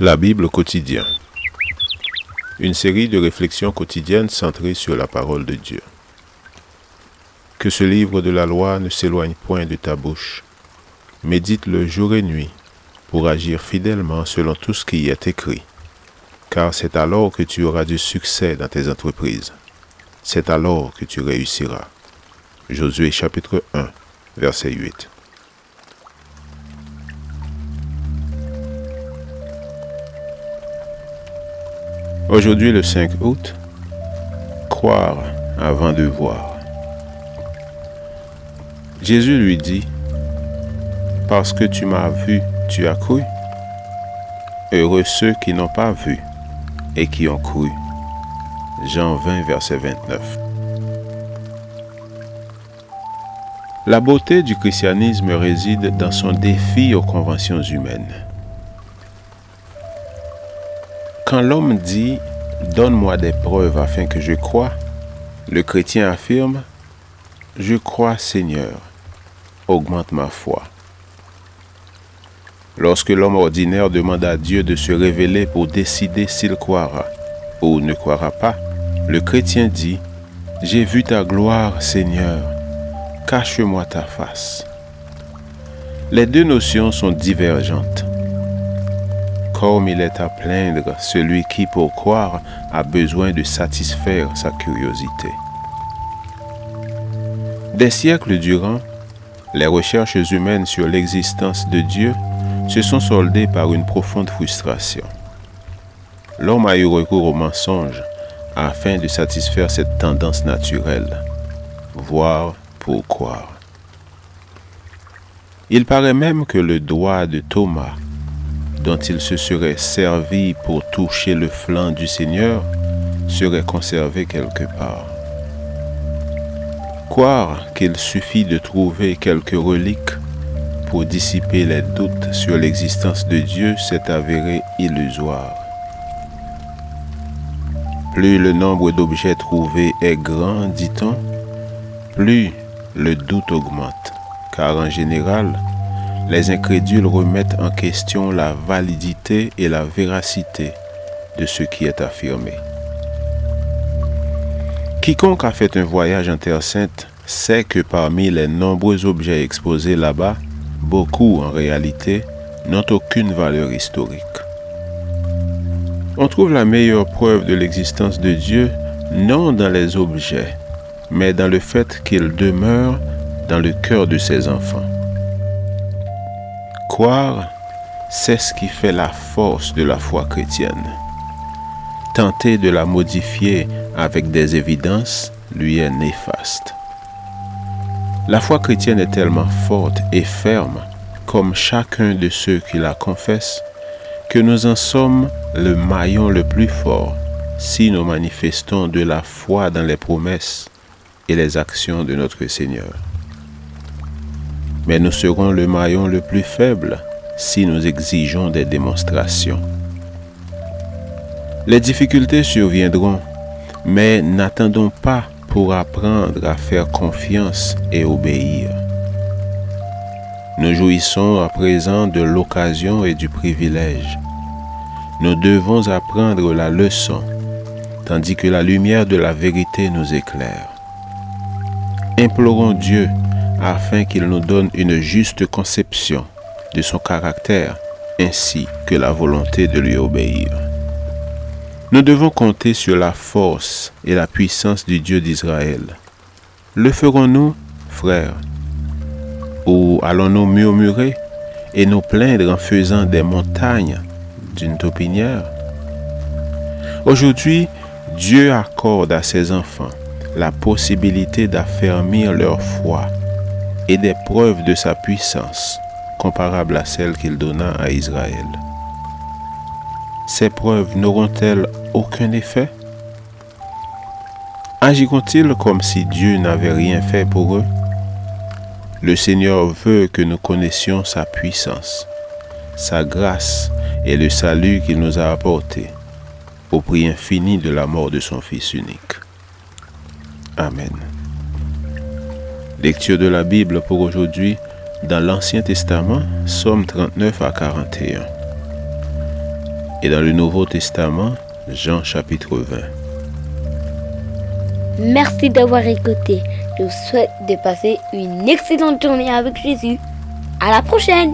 La Bible quotidien. Une série de réflexions quotidiennes centrées sur la parole de Dieu. Que ce livre de la loi ne s'éloigne point de ta bouche. Médite-le jour et nuit pour agir fidèlement selon tout ce qui y est écrit. Car c'est alors que tu auras du succès dans tes entreprises. C'est alors que tu réussiras. Josué chapitre 1, verset 8. Aujourd'hui, le 5 août, croire avant de voir. Jésus lui dit, Parce que tu m'as vu, tu as cru. Heureux ceux qui n'ont pas vu et qui ont cru. Jean 20, verset 29. La beauté du christianisme réside dans son défi aux conventions humaines. Quand l'homme dit Donne-moi des preuves afin que je croie, le chrétien affirme Je crois Seigneur, augmente ma foi. Lorsque l'homme ordinaire demande à Dieu de se révéler pour décider s'il croira ou ne croira pas, le chrétien dit J'ai vu ta gloire, Seigneur, cache-moi ta face. Les deux notions sont divergentes comme il est à plaindre celui qui, pour croire, a besoin de satisfaire sa curiosité. Des siècles durant, les recherches humaines sur l'existence de Dieu se sont soldées par une profonde frustration. L'homme a eu recours au mensonge afin de satisfaire cette tendance naturelle, voir pour croire. Il paraît même que le doigt de Thomas dont il se serait servi pour toucher le flanc du Seigneur serait conservé quelque part. Croire qu'il suffit de trouver quelques reliques pour dissiper les doutes sur l'existence de Dieu s'est avéré illusoire. Plus le nombre d'objets trouvés est grand, dit-on, plus le doute augmente, car en général, les incrédules remettent en question la validité et la véracité de ce qui est affirmé. Quiconque a fait un voyage en Terre sainte sait que parmi les nombreux objets exposés là-bas, beaucoup en réalité n'ont aucune valeur historique. On trouve la meilleure preuve de l'existence de Dieu non dans les objets, mais dans le fait qu'il demeure dans le cœur de ses enfants. Croire, c'est ce qui fait la force de la foi chrétienne. Tenter de la modifier avec des évidences lui est néfaste. La foi chrétienne est tellement forte et ferme, comme chacun de ceux qui la confessent, que nous en sommes le maillon le plus fort si nous manifestons de la foi dans les promesses et les actions de notre Seigneur mais nous serons le maillon le plus faible si nous exigeons des démonstrations. Les difficultés surviendront, mais n'attendons pas pour apprendre à faire confiance et obéir. Nous jouissons à présent de l'occasion et du privilège. Nous devons apprendre la leçon, tandis que la lumière de la vérité nous éclaire. Implorons Dieu afin qu'il nous donne une juste conception de son caractère ainsi que la volonté de lui obéir. Nous devons compter sur la force et la puissance du Dieu d'Israël. Le ferons-nous, frères? Ou allons-nous murmurer et nous plaindre en faisant des montagnes d'une taupinière? Aujourd'hui, Dieu accorde à ses enfants la possibilité d'affermir leur foi et des preuves de sa puissance comparables à celles qu'il donna à Israël. Ces preuves n'auront-elles aucun effet? Agiront-ils comme si Dieu n'avait rien fait pour eux? Le Seigneur veut que nous connaissions sa puissance, sa grâce et le salut qu'il nous a apporté au prix infini de la mort de son Fils unique. Amen. Lecture de la Bible pour aujourd'hui dans l'Ancien Testament, Somme 39 à 41. Et dans le Nouveau Testament, Jean chapitre 20. Merci d'avoir écouté. Je vous souhaite de passer une excellente journée avec Jésus. À la prochaine